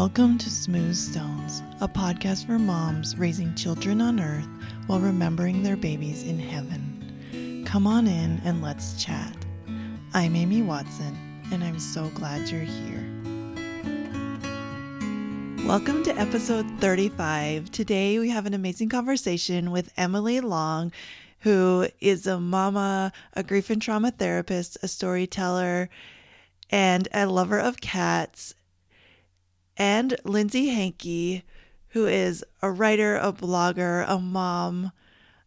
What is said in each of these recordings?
Welcome to Smooth Stones, a podcast for moms raising children on earth while remembering their babies in heaven. Come on in and let's chat. I'm Amy Watson, and I'm so glad you're here. Welcome to episode 35. Today we have an amazing conversation with Emily Long, who is a mama, a grief and trauma therapist, a storyteller, and a lover of cats and Lindsey Henke, who is a writer, a blogger, a mom,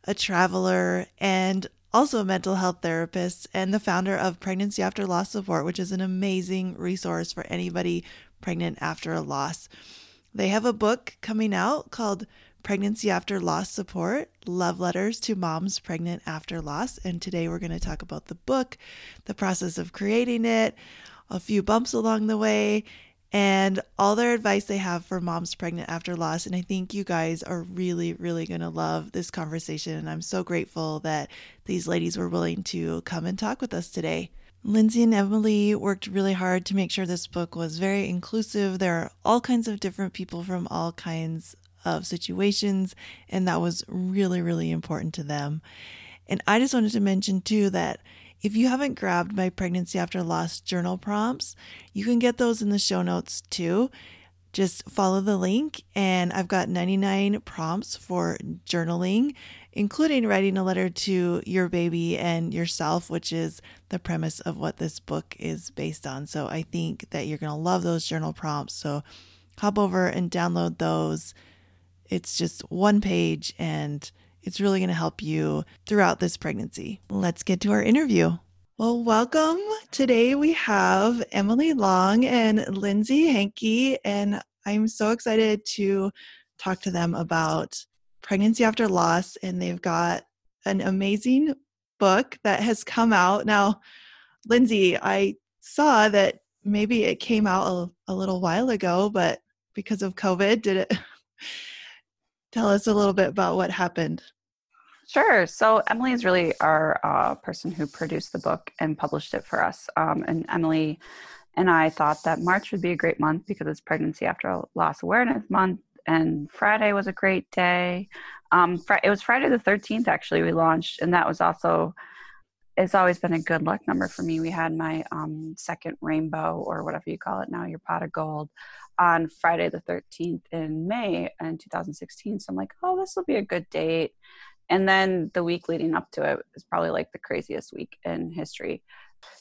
a traveler, and also a mental health therapist, and the founder of Pregnancy After Loss Support, which is an amazing resource for anybody pregnant after a loss. They have a book coming out called Pregnancy After Loss Support Love Letters to Moms Pregnant After Loss. And today we're going to talk about the book, the process of creating it, a few bumps along the way, and all their advice they have for moms pregnant after loss. And I think you guys are really, really going to love this conversation. And I'm so grateful that these ladies were willing to come and talk with us today. Lindsey and Emily worked really hard to make sure this book was very inclusive. There are all kinds of different people from all kinds of situations, and that was really, really important to them. And I just wanted to mention too that if you haven't grabbed my pregnancy after loss journal prompts, you can get those in the show notes too. Just follow the link, and I've got 99 prompts for journaling, including writing a letter to your baby and yourself, which is the premise of what this book is based on. So I think that you're going to love those journal prompts. So hop over and download those. It's just one page and it's really going to help you throughout this pregnancy. Let's get to our interview. Well, welcome. Today we have Emily Long and Lindsey Henke, and I'm so excited to talk to them about pregnancy after loss. And they've got an amazing book that has come out. Now, Lindsey, I saw that maybe it came out a, a little while ago, but because of COVID, did it? Tell us a little bit about what happened. Sure. So Emily is really our uh, person who produced the book and published it for us. Um, and Emily and I thought that March would be a great month because it's Pregnancy After Loss Awareness Month, and Friday was a great day. Um, fr- it was Friday the 13th, actually, we launched, and that was also, it's always been a good luck number for me. We had my um, second rainbow, or whatever you call it now, your pot of gold, on Friday the 13th in May in 2016. So I'm like, oh, this will be a good date. And then the week leading up to it is probably like the craziest week in history.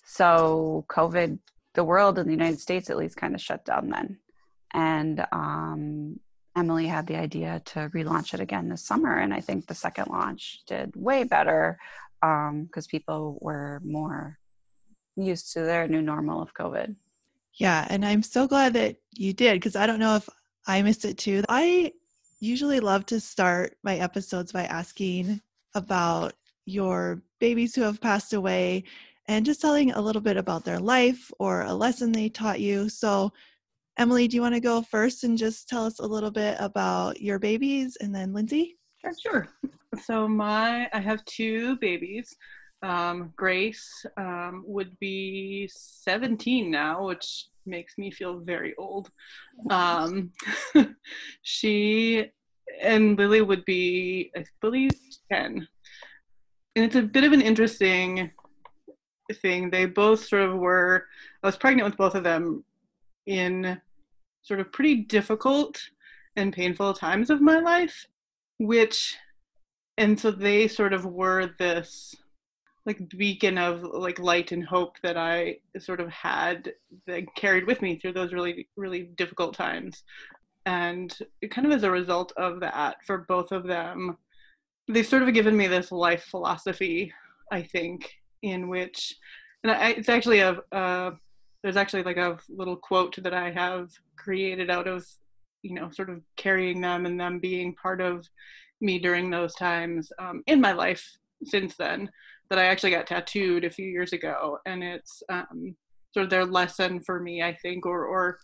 So COVID, the world in the United States at least kind of shut down then. And um, Emily had the idea to relaunch it again this summer. And I think the second launch did way better because um, people were more used to their new normal of COVID. Yeah, and I'm so glad that you did because I don't know if I missed it too. I usually love to start my episodes by asking about your babies who have passed away and just telling a little bit about their life or a lesson they taught you. So, Emily, do you want to go first and just tell us a little bit about your babies and then Lindsey? Sure, sure. So, my I have two babies. Um, Grace um, would be 17 now, which makes me feel very old. Um, she and Lily would be, I believe, 10. And it's a bit of an interesting thing. They both sort of were, I was pregnant with both of them in sort of pretty difficult and painful times of my life, which, and so they sort of were this like beacon of like light and hope that I sort of had that carried with me through those really really difficult times. And kind of as a result of that, for both of them, they've sort of given me this life philosophy, I think, in which, and I, it's actually a, uh, there's actually like a little quote that I have created out of, you know, sort of carrying them and them being part of me during those times um, in my life since then that I actually got tattooed a few years ago, and it's um, sort of their lesson for me, I think, or or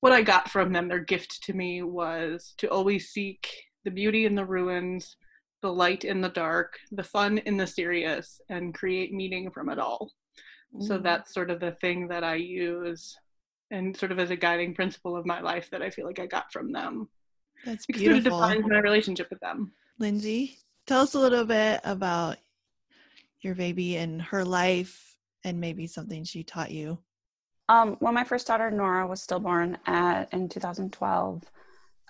what I got from them, their gift to me was to always seek the beauty in the ruins, the light in the dark, the fun in the serious, and create meaning from it all. Mm. So that's sort of the thing that I use and sort of as a guiding principle of my life that I feel like I got from them. That's It sort of beautiful. defines my relationship with them. Lindsey, tell us a little bit about your baby and her life and maybe something she taught you. Um, my first daughter Nora was stillborn at in 2012,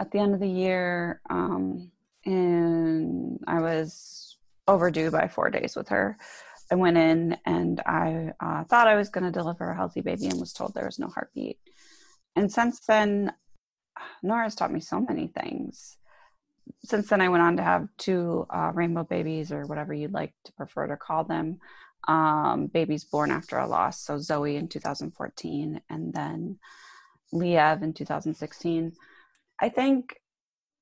at the end of the year, um, and I was overdue by four days with her. I went in and I uh, thought I was going to deliver a healthy baby and was told there was no heartbeat. And since then, Nora's taught me so many things. Since then, I went on to have two uh, rainbow babies, or whatever you'd like to prefer to call them, um, babies born after a loss. So Zoe in 2014, and then Liev in 2016. I think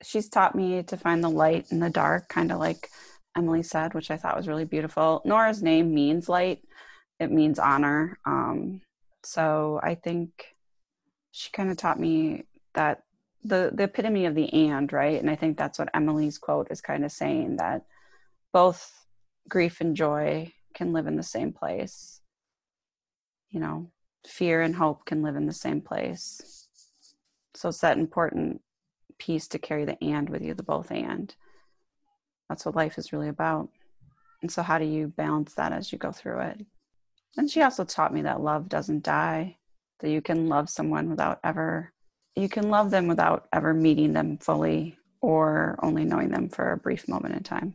she's taught me to find the light in the dark, kind of like Emily said, which I thought was really beautiful. Nora's name means light, it means honor. Um, so I think she kind of taught me that the the epitome of the and right? And i think that's what emily's quote is kind of saying that both grief and joy can live in the same place. You know fear and hope can live in the same place. So it's that important piece to carry the and with you the both and. That's what life is really about. And so how do you balance that as you go through it? And she also taught me that love doesn't die that you can love someone without ever you can love them without ever meeting them fully or only knowing them for a brief moment in time.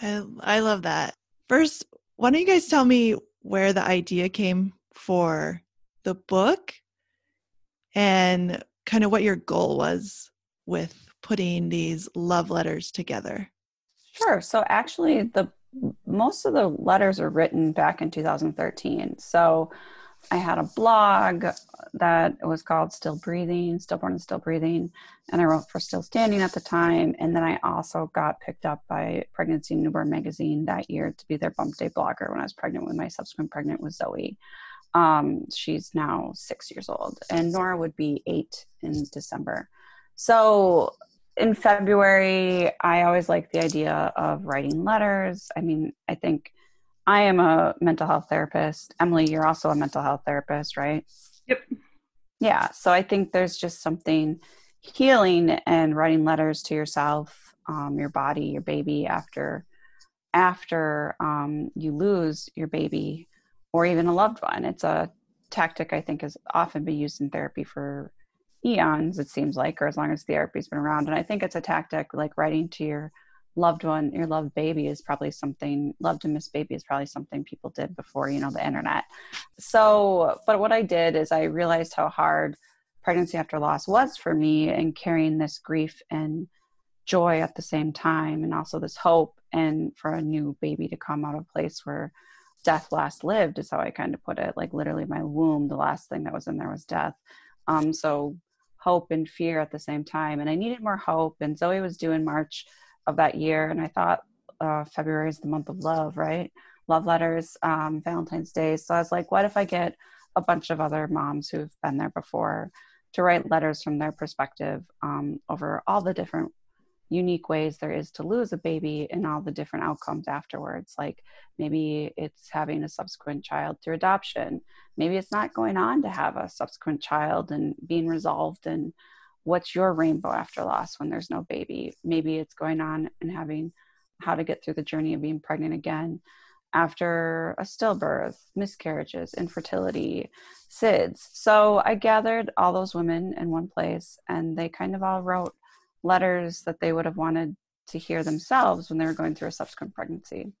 I I love that. First, why don't you guys tell me where the idea came for the book and kind of what your goal was with putting these love letters together? Sure. So actually the most of the letters are written back in 2013. So I had a blog that was called Still Breathing, Stillborn and Still Breathing, and I wrote for Still Standing at the time. And then I also got picked up by Pregnancy Newborn Magazine that year to be their bump day blogger when I was pregnant with my subsequent pregnant with Zoe. Um, she's now six years old, and Nora would be eight in December. So in February, I always liked the idea of writing letters. I mean, I think I am a mental health therapist. Emily, you're also a mental health therapist, right? Yep. Yeah. So I think there's just something healing and writing letters to yourself, um, your body, your baby after after um, you lose your baby or even a loved one. It's a tactic I think has often been used in therapy for eons, it seems like, or as long as therapy's been around. And I think it's a tactic like writing to your loved one, your loved baby is probably something, loved and missed baby is probably something people did before, you know, the internet. So, but what I did is I realized how hard pregnancy after loss was for me and carrying this grief and joy at the same time and also this hope and for a new baby to come out of a place where death last lived is how I kind of put it. Like literally my womb, the last thing that was in there was death. Um, so hope and fear at the same time. And I needed more hope. And Zoe was due in March of that year. And I thought uh, February is the month of love, right? Love letters, um, Valentine's Day. So I was like, what if I get a bunch of other moms who've been there before to write letters from their perspective um, over all the different unique ways there is to lose a baby and all the different outcomes afterwards. Like maybe it's having a subsequent child through adoption. Maybe it's not going on to have a subsequent child and being resolved and what's your rainbow after loss when there's no baby? Maybe it's going on and having how to get through the journey of being pregnant again after a stillbirth miscarriages infertility sids. So i gathered all those women in one place and they kind of all wrote letters that they would have wanted to hear themselves when they were going through a subsequent pregnancy.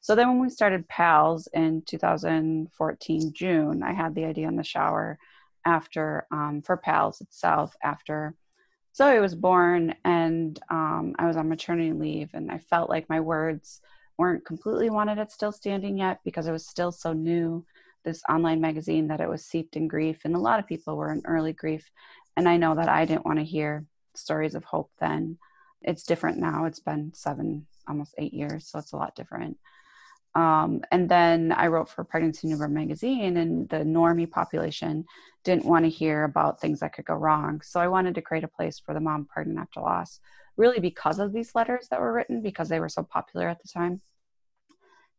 So then when we started pals in 2014 june i had the idea in the shower after um, for pals itself after zoe was born and um, i was on maternity leave and i felt like my words weren't completely wanted at still standing yet because it was still so new this online magazine that it was seeped in grief and a lot of people were in early grief. And i know that i didn't want to hear stories of hope then. It's different now. It's been seven almost eight years so it's a lot different um, and then I wrote for Pregnancy Newborn magazine, and the normie population didn't want to hear about things that could go wrong. So I wanted to create a place for the mom pregnant after loss, really because of these letters that were written, because they were so popular at the time.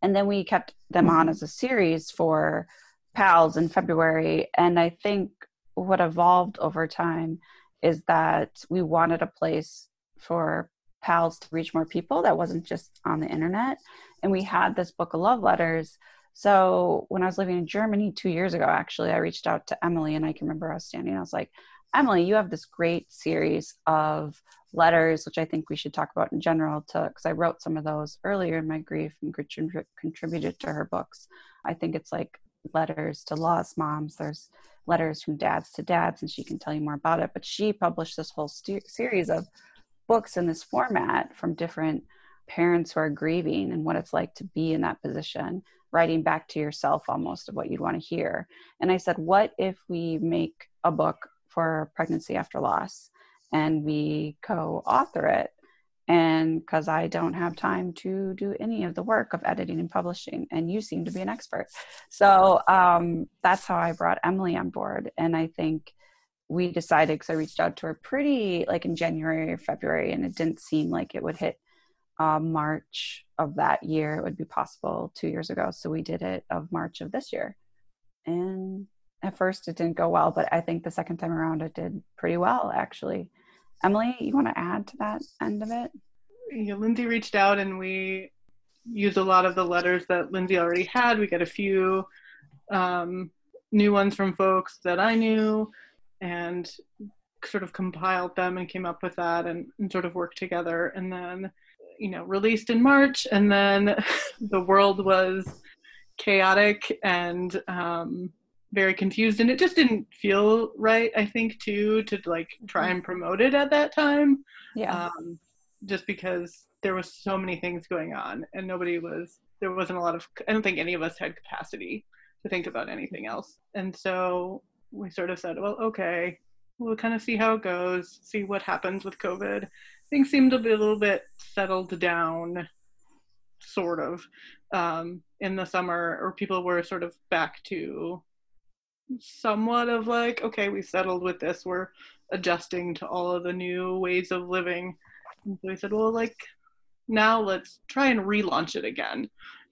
And then we kept them on as a series for pals in February. And I think what evolved over time is that we wanted a place for pals to reach more people that wasn't just on the internet. And we had this book of love letters. So when I was living in Germany two years ago, actually, I reached out to Emily and I can remember I was standing, I was like, Emily, you have this great series of letters, which I think we should talk about in general, to because I wrote some of those earlier in my grief and contributed to her books. I think it's like letters to lost moms. There's letters from dads to dads, and she can tell you more about it. But she published this whole st- series of books in this format from different parents who are grieving and what it's like to be in that position, writing back to yourself almost of what you'd want to hear. And I said, what if we make a book for pregnancy after loss and we co author it? And because I don't have time to do any of the work of editing and publishing, and you seem to be an expert. So um, that's how I brought Emily on board. And I think we decided because I reached out to her pretty like in January or February, and it didn't seem like it would hit uh, March of that year. It would be possible two years ago. So we did it of March of this year. And at first it didn't go well, but I think the second time around it did pretty well actually. Emily, you want to add to that end of it? Yeah, Lindsey reached out and we used a lot of the letters that Lindsey already had. We got a few um, new ones from folks that I knew and sort of compiled them and came up with that and, and sort of worked together and then you know released in march. And then the world was chaotic and um, very confused. And it just didn't feel right i think too to like try and promote it at that time. Yeah. Um, just because there was so many things going on and nobody was there wasn't a lot of i don't think any of us had capacity to think about anything else. And so we sort of said, well, okay, we'll kind of see how it goes, see what happens with COVID. Things seem to be a little bit settled down, sort of, um, in the summer, or people were sort of back to somewhat of like, okay, we settled with this, we're adjusting to all of the new ways of living. And so we said, well, like, now let's try and relaunch it again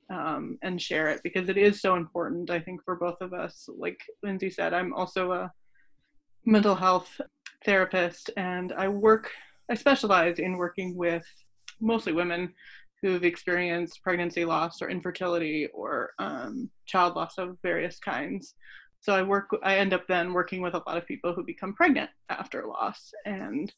um, and share it because it is so important, I think, for both of us. Like Lindsey said, I'm also a mental health therapist and I work, I specialize in working with mostly women who've experienced pregnancy loss or infertility or um, child loss of various kinds. So I work, I end up then working with a lot of people who become pregnant after loss. And,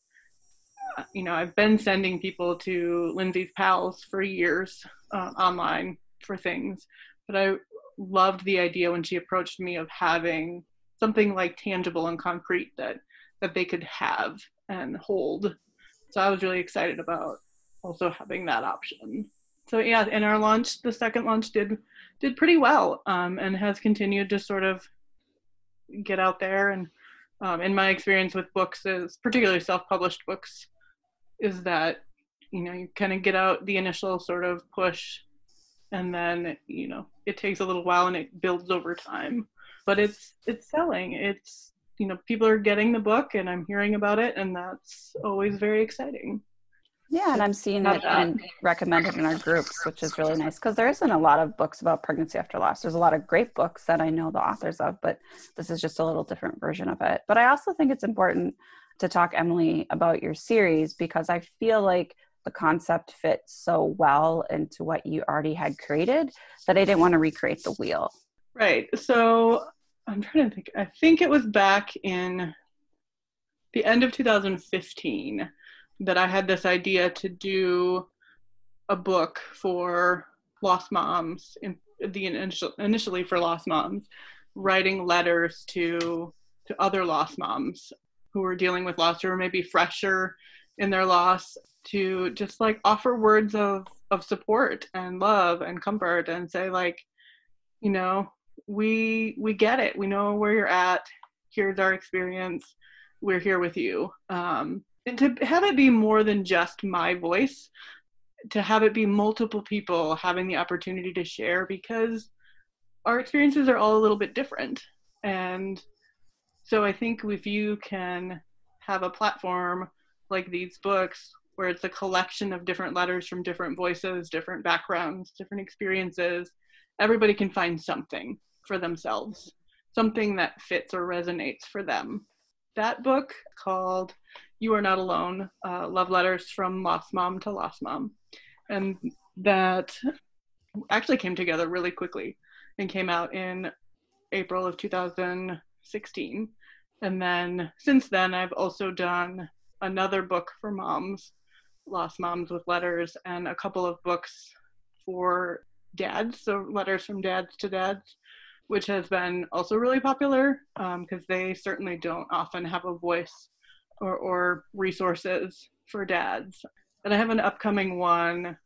uh, you know, I've been sending people to Lindsey's pals for years uh, online for things. But I loved the idea when she approached me of having something like tangible and concrete that that they could have and hold. So I was really excited about also having that option. So yeah, in our launch, the second launch did did pretty well um, and has continued to sort of get out there. And um, in my experience with books, is particularly self-published books, is that you know you kind of get out the initial sort of push and then you know it takes a little while and it builds over time. But it's it's selling. It's you know people are getting the book and i'm hearing about it and that's always very exciting. Yeah and i'm seeing it and recommended in our groups which is really nice because there isn't a lot of books about pregnancy after loss. There's a lot of great books that i know the authors of but this is just a little different version of it. But i also think it's important to talk emily about your series because i feel like the concept fits so well into what you already had created that I didn't want to recreate the wheel. Right. So I'm trying to think. I think it was back in the end of 2015 that I had this idea to do a book for lost moms, in the initial, initially for lost moms, writing letters to to other lost moms who were dealing with loss or maybe fresher in their loss to just like offer words of of support and love and comfort and say like you know we we get it. We know where you're at. Here's our experience. We're here with you. Um and to have it be more than just my voice to have it be multiple people having the opportunity to share because our experiences are all a little bit different. And so i think if you can have a platform like these books where it's a collection of different letters from different voices, different backgrounds, different experiences. Everybody can find something for themselves something that fits or resonates for them. That book called You Are Not Alone uh, Love Letters from Lost Mom to Lost Mom. And that actually came together really quickly and came out in April of 2016. And then since then, I've also done another book for moms, Lost Moms with Letters, and a couple of books for dads, so letters from dads to dads, which has been also really popular because um, they certainly don't often have a voice or, or resources for dads. And I have an upcoming one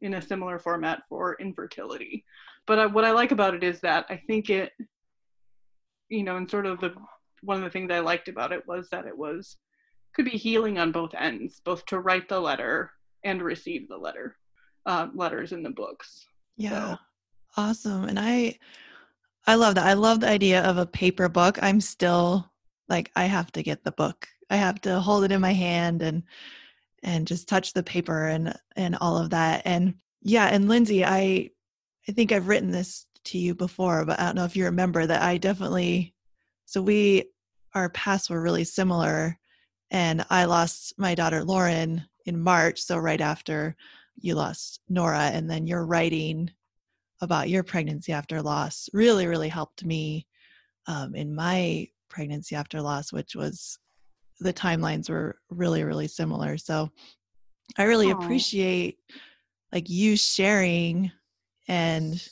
in a similar format for infertility. But I, what I like about it is that I think it, you know, and sort of the one of the things I liked about it was that it was could be healing on both ends, both to write the letter and receive the letter, uh, letters in the books. Yeah, so. awesome. And I, I love that. I love the idea of a paper book. I'm still like I have to get the book. I have to hold it in my hand and and just touch the paper and and all of that. And yeah, and Lindsey, I I think I've written this to you before, but I don't know if you remember that I definitely so we our paths were really similar and I lost my daughter Lauren in March, so right after you lost Nora and then your writing about your pregnancy after loss really really helped me um, in my pregnancy after loss which was the timelines were really really similar so i really Aww. appreciate like you sharing and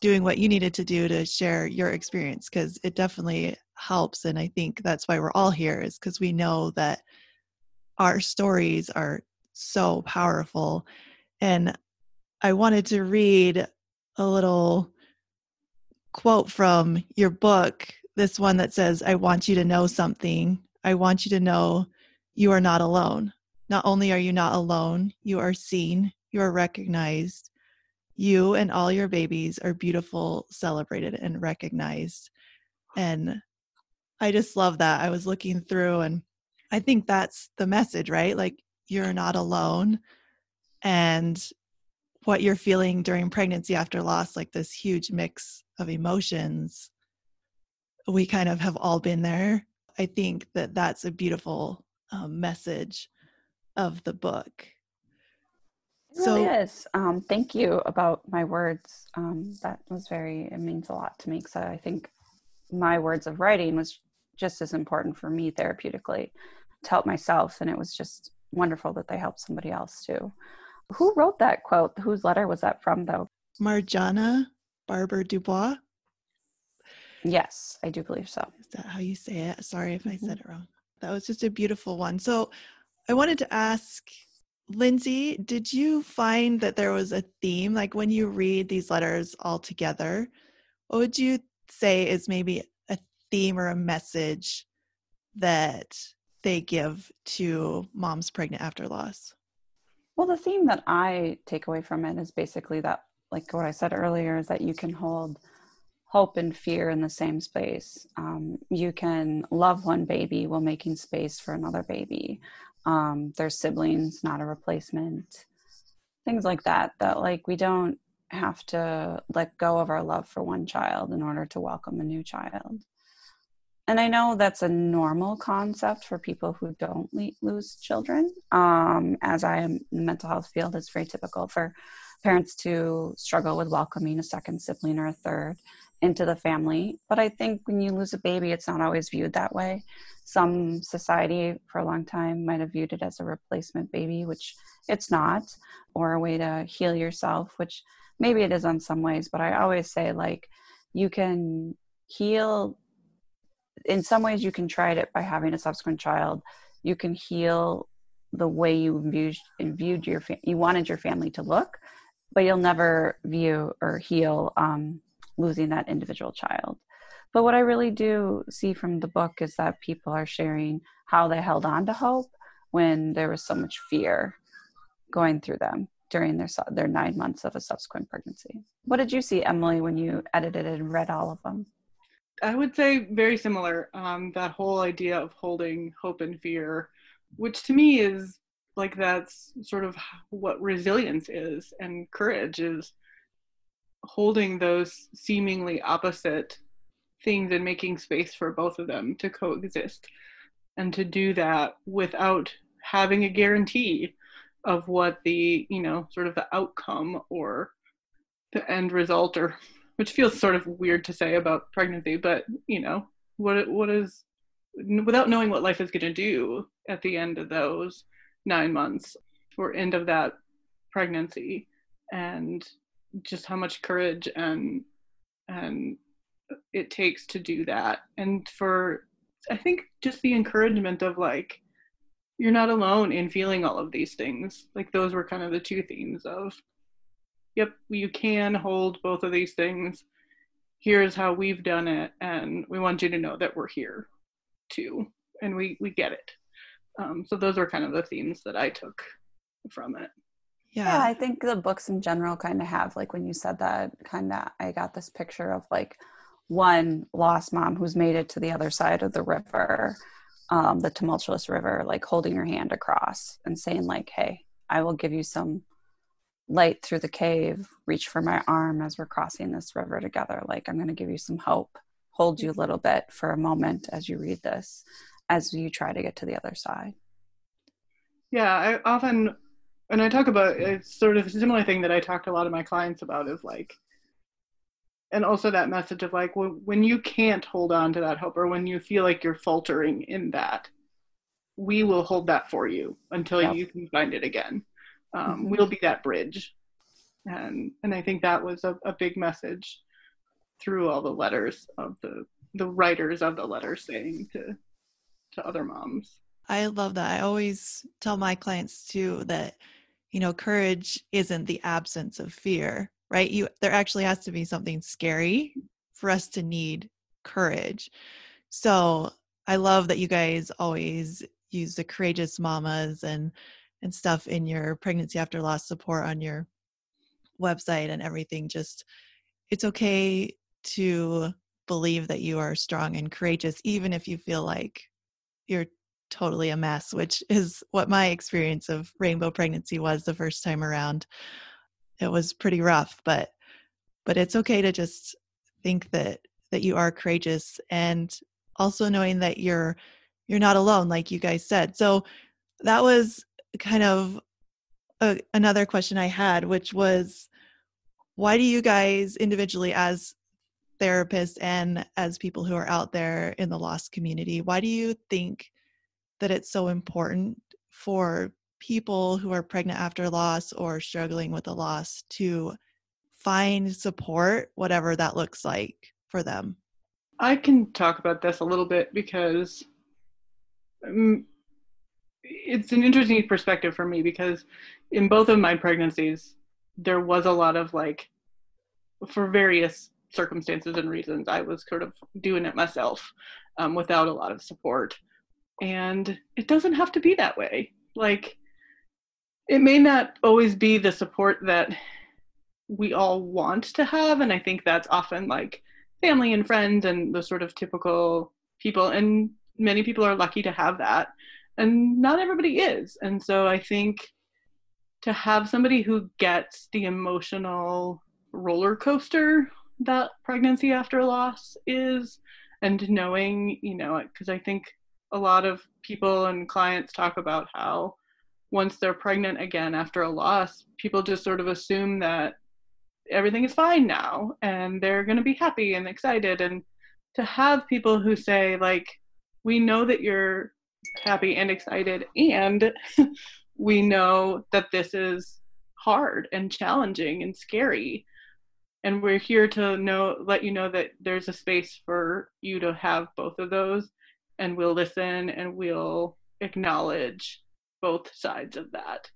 doing what you needed to do to share your experience because it definitely helps and i think that's why we're all here is because we know that our stories are so powerful and i wanted to read a little quote from your book this one that says i want you to know something I want you to know you are not alone. Not only are you not alone, you are seen, you are recognized. You and all your babies are beautiful, celebrated, and recognized. And I just love that. I was looking through, and I think that's the message, right? Like, you're not alone. And what you're feeling during pregnancy after loss, like this huge mix of emotions, we kind of have all been there I think that that's a beautiful um, message of the book. It really so, is. Um, thank you about my words. Um, that was very, it means a lot to me. So I think my words of writing was just as important for me therapeutically to help myself. And it was just wonderful that they helped somebody else too. Who wrote that quote? Whose letter was that from, though? Marjana Barber Dubois. Yes, I do believe so. Is that how you say it? Sorry if I mm-hmm. said it wrong. That was just a beautiful one. So I wanted to ask Lindsey, did you find that there was a theme? Like when you read these letters all together, what would you say is maybe theme or a message that they give to moms pregnant after loss? Well, the theme that I take away from it is basically that, like what I said earlier, is that you can hold hope and fear in the same space. Um, you can love one baby while making space for another baby. Um, their siblings, not a replacement. Things like that, that like we don't have to let go of our love for one child in order to welcome a new child. And I know that's a normal concept for people who don't le- lose children. Um, as I am in the mental health field, it's very typical for parents to struggle with welcoming a second sibling or a third into the family. But I think when you lose a baby, it's not always viewed that way. Some society for a long time might have viewed it as a replacement baby, which it's not, or a way to heal yourself, which maybe it is on some ways. But I always say, like, you can heal. In some ways, you can try it by having a subsequent child. You can heal the way you viewed, viewed your you wanted your family to look, but you'll never view or heal um, losing that individual child. But what I really do see from the book is that people are sharing how they held on to hope when there was so much fear going through them during their their nine months of a subsequent pregnancy. What did you see, Emily, when you edited and read all of them? I would say very similar. Um, that whole idea of holding hope and fear, which to me is like that's sort of what resilience is and courage is holding those seemingly opposite things and making space for both of them to coexist and to do that without having a guarantee of what the you know sort of the outcome or the end result or which feels sort of weird to say about pregnancy but you know what what is without knowing what life is going to do at the end of those 9 months or end of that pregnancy and just how much courage and and it takes to do that. And for i think just the encouragement of like you're not alone in feeling all of these things. Like those were kind of the two themes of yep you can hold both of these things. Here's how we've done it and we want you to know that we're here too. And we we get it. Um, so those are kind of the themes that i took from it. Yeah. yeah i think the books in general kind of have like when you said that kind of i got this picture of like one lost mom who's made it to the other side of the river um, the tumultuous river like holding your hand across and saying like hey i will give you some light through the cave reach for my arm as we're crossing this river together like i'm going to give you some hope hold you a little bit for a moment as you read this as you try to get to the other side. Yeah i often and i talk about it's sort of a similar thing that i talk to a lot of my clients about is like and also that message of like when, when you can't hold on to that hope or when you feel like you're faltering in that we will hold that for you until yep. you can find it again um, mm-hmm. we'll be that bridge. And and i think that was a, a big message through all the letters of the the writers of the letters saying to to other moms. I love that. I always tell my clients too that you know courage isn't the absence of fear right? You there actually has to be something scary for us to need courage. So i love that you guys always use the courageous mamas and and stuff in your pregnancy after loss support on your website and everything just it's okay to believe that you are strong and courageous even if you feel like you're totally a mess which is what my experience of rainbow pregnancy was the first time around. It was pretty rough but but it's okay to just think that that you are courageous and also knowing that you're you're not alone like you guys said. So that was kind of a, another question i had which was why do you guys individually as therapists and as people who are out there in the loss community why do you think that it's so important for people who are pregnant after loss or struggling with a loss to find support, whatever that looks like for them? I can talk about this a little bit because um, it's an interesting perspective for me because in both of my pregnancies, there was a lot of like, for various circumstances and reasons, I was sort of doing it myself um, without a lot of support. And it doesn't have to be that way. Like, it may not always be the support that we all want to have and i think that's often like family and friends and the sort of typical people and many people are lucky to have that and not everybody is and so i think to have somebody who gets the emotional roller coaster that pregnancy after loss is and knowing you know because i think a lot of people and clients talk about how once they're pregnant again after a loss, people just sort of assume that everything is fine now and they're going to be happy and excited. And to have people who say, like, we know that you're happy and excited, and we know that this is hard and challenging and scary. And we're here to know, let you know that there's a space for you to have both of those, and we'll listen and we'll acknowledge both sides of that.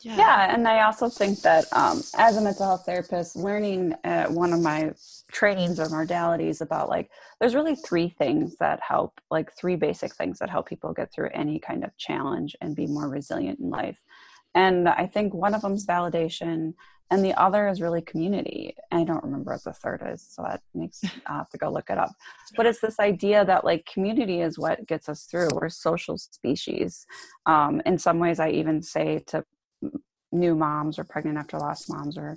Yeah. yeah, and I also think that um, as a mental health therapist, learning at one of my trainings or modalities about like, there's really three things that help, like three basic things that help people get through any kind of challenge and be more resilient in life. And I think one of them is validation, and the other is really community. I don't remember what the third is, so that makes I have to go look it up. But it's this idea that like community is what gets us through. We're social species. Um, in some ways, I even say to new moms or pregnant after lost moms or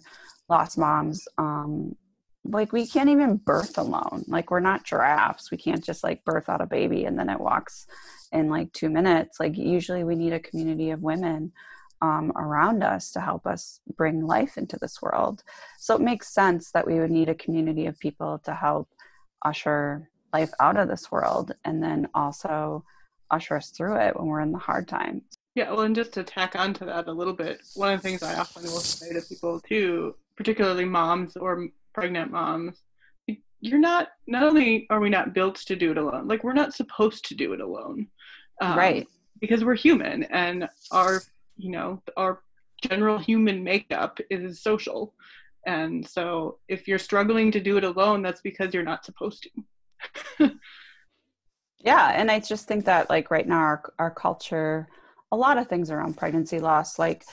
lost moms, um, like we can't even birth alone. Like we're not giraffes. We can't just like birth out a baby and then it walks in like two minutes. Like usually we need a community of women um, around us to help us bring life into this world. So it makes sense that we would need a community of people to help usher life out of this world and then also usher us through it when we're in the hard times yeah well and just to tack on to that a little bit one of the things i often will say to people too particularly moms or pregnant moms you're not not only are we not built to do it alone like we're not supposed to do it alone um, right. because we're human and our you know our general human makeup is social. And so if you're struggling to do it alone that's because you're not supposed to. Yeah and i just think that like right now our, our culture a lot of things around pregnancy loss like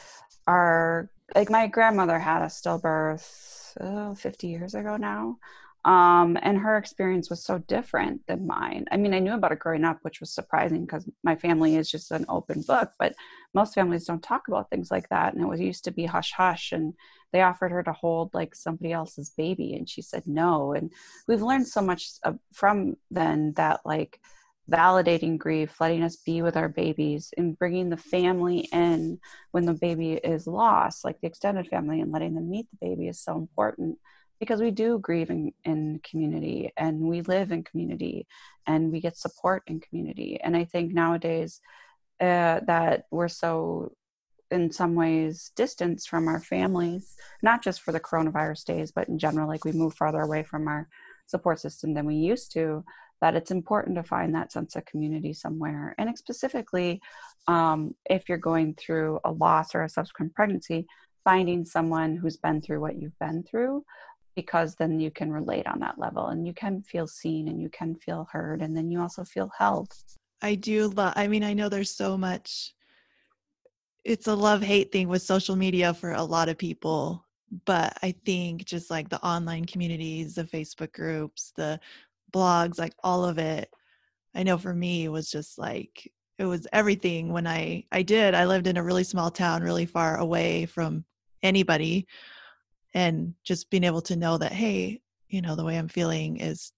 our like my grandmother had a stillbirth uh, 50 years ago now. Um, and her experience was so different than mine. I mean, I knew about it growing up, which was surprising because my family is just an open book, but most families don't talk about things like that. And it was used to be hush hush. And they offered her to hold like somebody else's baby, and she said no. And we've learned so much from then that, like, validating grief, letting us be with our babies, and bringing the family in when the baby is lost, like the extended family, and letting them meet the baby is so important because we do grieve in, in community and we live in community and we get support in community. And I think nowadays uh, that we're so in some ways distanced from our families, not just for the coronavirus days, but in general, like we move farther away from our support system than we used to that it's important to find that sense of community somewhere. And specifically, um, if you're going through a loss or a subsequent pregnancy, finding someone who's been through what you've been through, because then you can relate on that level and you can feel seen and you can feel heard, and then you also feel held. I do love, I mean, I know there's so much, it's a love hate thing with social media for a lot of people but I think just like the online communities, the Facebook groups, the blogs, like all of it. I know for me was just like it was everything when I I did. I lived in a really small town, really far away from anybody and just being able to know that hey, you know, the way I'm feeling is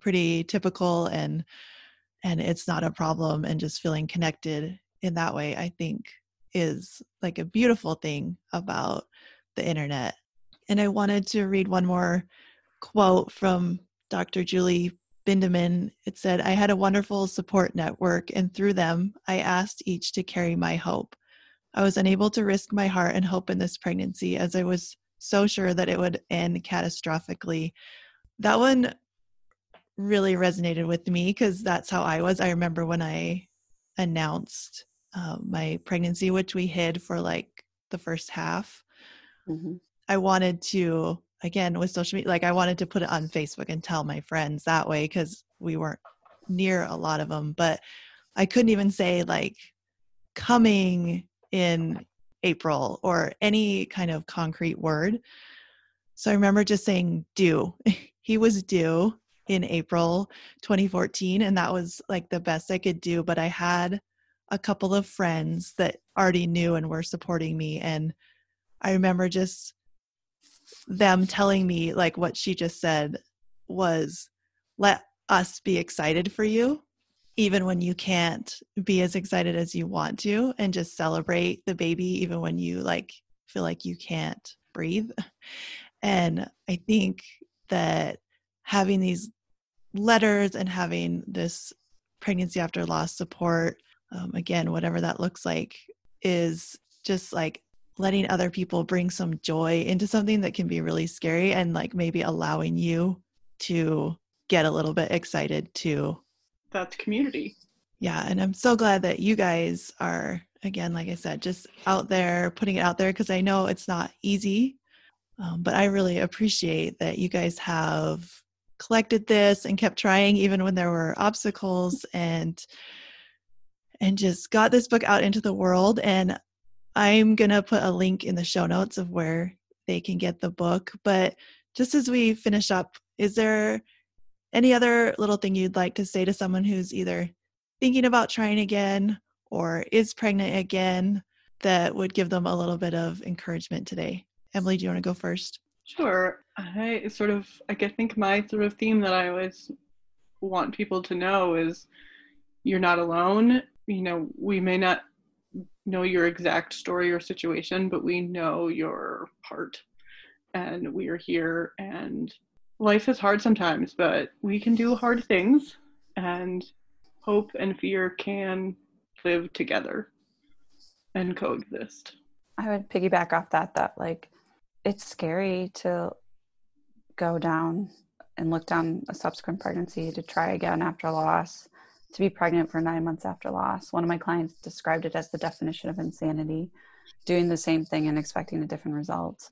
pretty typical and and it's not a problem and just feeling connected in that way I think is like a beautiful thing about the internet. And I wanted to read one more quote from Dr. Julie Bindeman, it said, I had a wonderful support network, and through them, I asked each to carry my hope. I was unable to risk my heart and hope in this pregnancy as I was so sure that it would end catastrophically. That one really resonated with me because that's how I was. I remember when I announced uh, my pregnancy, which we hid for like the first half. Mm-hmm. I wanted to again with social media like i wanted to put it on facebook and tell my friends that way because we weren't near a lot of them but i couldn't even say like coming in april or any kind of concrete word. So i remember just saying due. He was due in april 2014 and that was like the best i could do but i had a couple of friends that already knew and were supporting me and i remember just them telling me like what she just said was let us be excited for you even when you can't be as excited as you want to and just celebrate the baby even when you like feel like you can't breathe. And i think that having these letters and having this pregnancy after loss support um, again whatever that looks like is just like letting other people bring some joy into something that can be really scary and like maybe allowing you to get a little bit excited too. That's community. Yeah. And I'm so glad that you guys are, again, like I said, just out there putting it out there because I know it's not easy. Um, but I really appreciate that you guys have collected this and kept trying even when there were obstacles and and just got this book out into the world and I'm going to put a link in the show notes of where they can get the book. But just as we finish up, is there any other little thing you'd like to say to someone who's either thinking about trying again or is pregnant again that would give them a little bit of encouragement today? Emily, do you want to go first? Sure. I sort of, I think my sort of theme that I always want people to know is you're not alone. You know, we may not know your exact story or situation, but we know your part. And we are here, and life is hard sometimes, but we can do hard things, and hope and fear can live together and coexist. I would piggyback off that, that like it's scary to go down and look down a subsequent pregnancy to try again after loss to be pregnant for nine months after loss. One of my clients described it as the definition of insanity, doing the same thing and expecting a different result.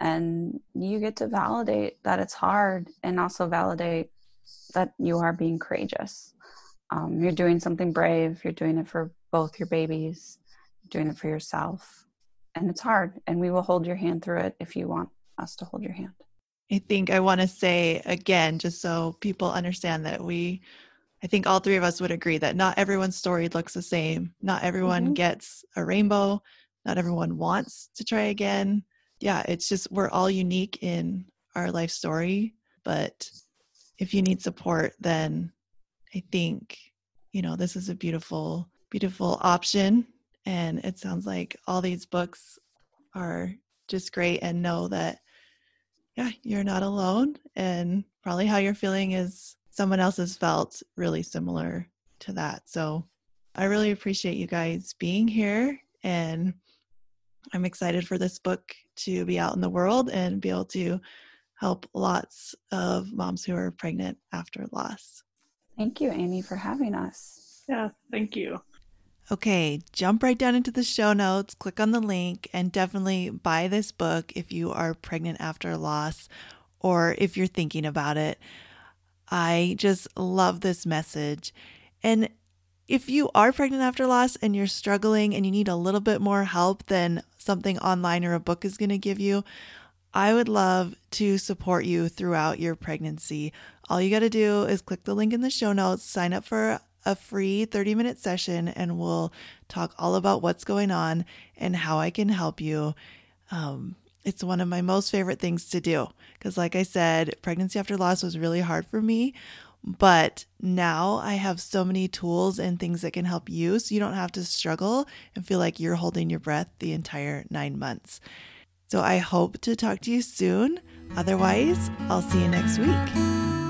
And you get to validate that it's hard and also validate that you are being courageous. Um, you're doing something brave, you're doing it for both your babies, doing it for yourself. And it's hard, and we will hold your hand through it if you want us to hold your hand. I think I want to say again, just so people understand that we I think all three of us would agree that not everyone's story looks the same. Not everyone mm-hmm. gets a rainbow. Not everyone wants to try again. Yeah, it's just we're all unique in our life story. But if you need support, then I think, you know, this is a beautiful, beautiful option. And it sounds like all these books are just great and know that, yeah, you're not alone. And probably how you're feeling is someone else has felt really similar to that. So I really appreciate you guys being here and I'm excited for this book to be out in the world and be able to help lots of moms who are pregnant after loss. Thank you, Amy, for having us. Yeah, thank you. Okay, jump right down into the show notes, click on the link, and definitely buy this book if you are pregnant after loss or if you're thinking about it. I just love this message. And if you are pregnant after loss and you're struggling and you need a little bit more help than something online or a book is going to give you, I would love to support you throughout your pregnancy. All you got to do is click the link in the show notes, sign up for a free 30 minute session, and we'll talk all about what's going on and how I can help you. Um, it's one of my most favorite things to do because, like I said, pregnancy after loss was really hard for me. But now I have so many tools and things that can help you so you don't have to struggle and feel like you're holding your breath the entire nine months. So I hope to talk to you soon. Otherwise, I'll see you next week.